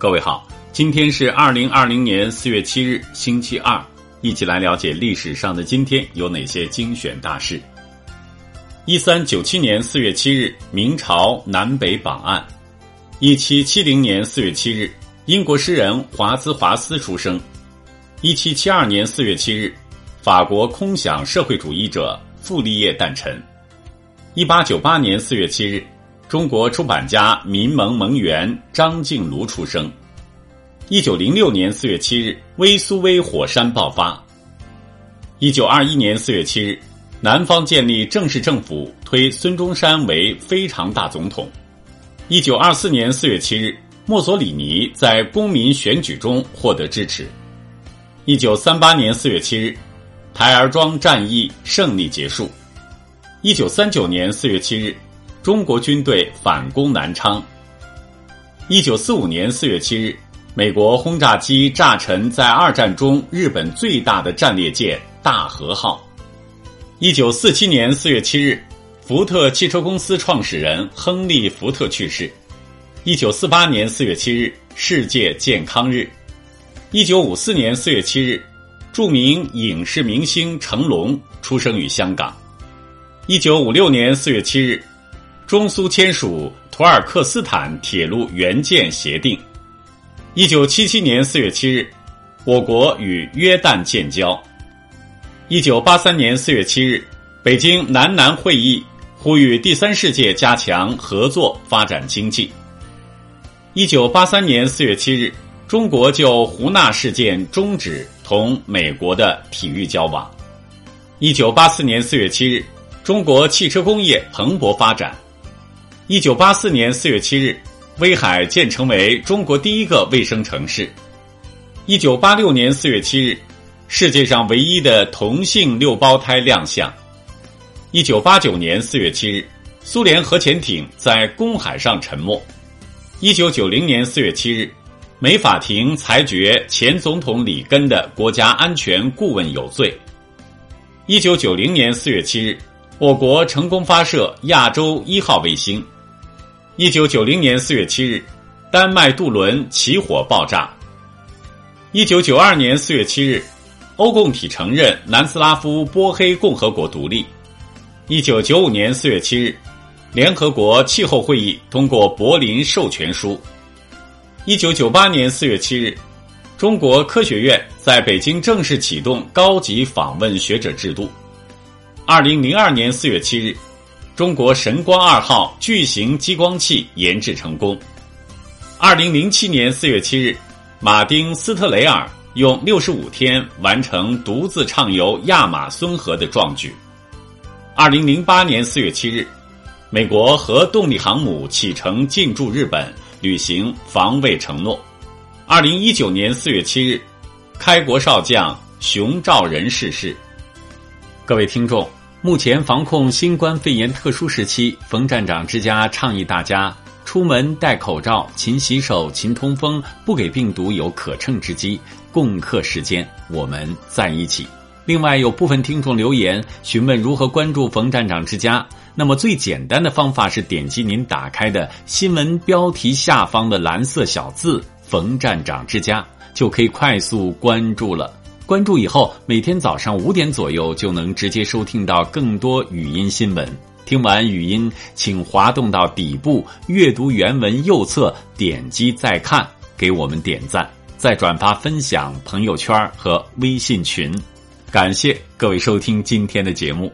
各位好，今天是二零二零年四月七日，星期二，一起来了解历史上的今天有哪些精选大事。一三九七年四月七日，明朝南北榜案；一七七零年四月七日，英国诗人华兹华斯出生；一七七二年四月七日，法国空想社会主义者傅立叶诞辰；一八九八年四月七日。中国出版家、民盟盟员张静茹出生。一九零六年四月七日，威苏威火山爆发。一九二一年四月七日，南方建立正式政府，推孙中山为非常大总统。一九二四年四月七日，墨索里尼在公民选举中获得支持。一九三八年四月七日，台儿庄战役胜利结束。一九三九年四月七日。中国军队反攻南昌。一九四五年四月七日，美国轰炸机炸沉在二战中日本最大的战列舰“大和号”。一九四七年四月七日，福特汽车公司创始人亨利·福特去世。一九四八年四月七日，世界健康日。一九五四年四月七日，著名影视明星成龙出生于香港。一九五六年四月七日。中苏签署土尔克斯坦铁路援建协定。一九七七年四月七日，我国与约旦建交。一九八三年四月七日，北京南南会议呼吁第三世界加强合作发展经济。一九八三年四月七日，中国就胡纳事件终止同美国的体育交往。一九八四年四月七日，中国汽车工业蓬勃发展。一九八四年四月七日，威海建成为中国第一个卫生城市。一九八六年四月七日，世界上唯一的同性六胞胎亮相。一九八九年四月七日，苏联核潜艇在公海上沉没。一九九零年四月七日，美法庭裁决前总统里根的国家安全顾问有罪。一九九零年四月七日，我国成功发射亚洲一号卫星。一九九零年四月七日，丹麦渡轮起火爆炸。一九九二年四月七日，欧共体承认南斯拉夫波黑共和国独立。一九九五年四月七日，联合国气候会议通过柏林授权书。一九九八年四月七日，中国科学院在北京正式启动高级访问学者制度。二零零二年四月七日。中国神光二号巨型激光器研制成功。二零零七年四月七日，马丁斯特雷尔用六十五天完成独自畅游亚马孙河的壮举。二零零八年四月七日，美国核动力航母启程进驻日本，履行防卫承诺。二零一九年四月七日，开国少将熊兆仁逝世。各位听众。目前防控新冠肺炎特殊时期，冯站长之家倡议大家出门戴口罩、勤洗手、勤通风，不给病毒有可乘之机。共克时艰，我们在一起。另外，有部分听众留言询问如何关注冯站长之家，那么最简单的方法是点击您打开的新闻标题下方的蓝色小字“冯站长之家”，就可以快速关注了。关注以后，每天早上五点左右就能直接收听到更多语音新闻。听完语音，请滑动到底部阅读原文右侧，点击再看，给我们点赞，再转发分享朋友圈和微信群。感谢各位收听今天的节目。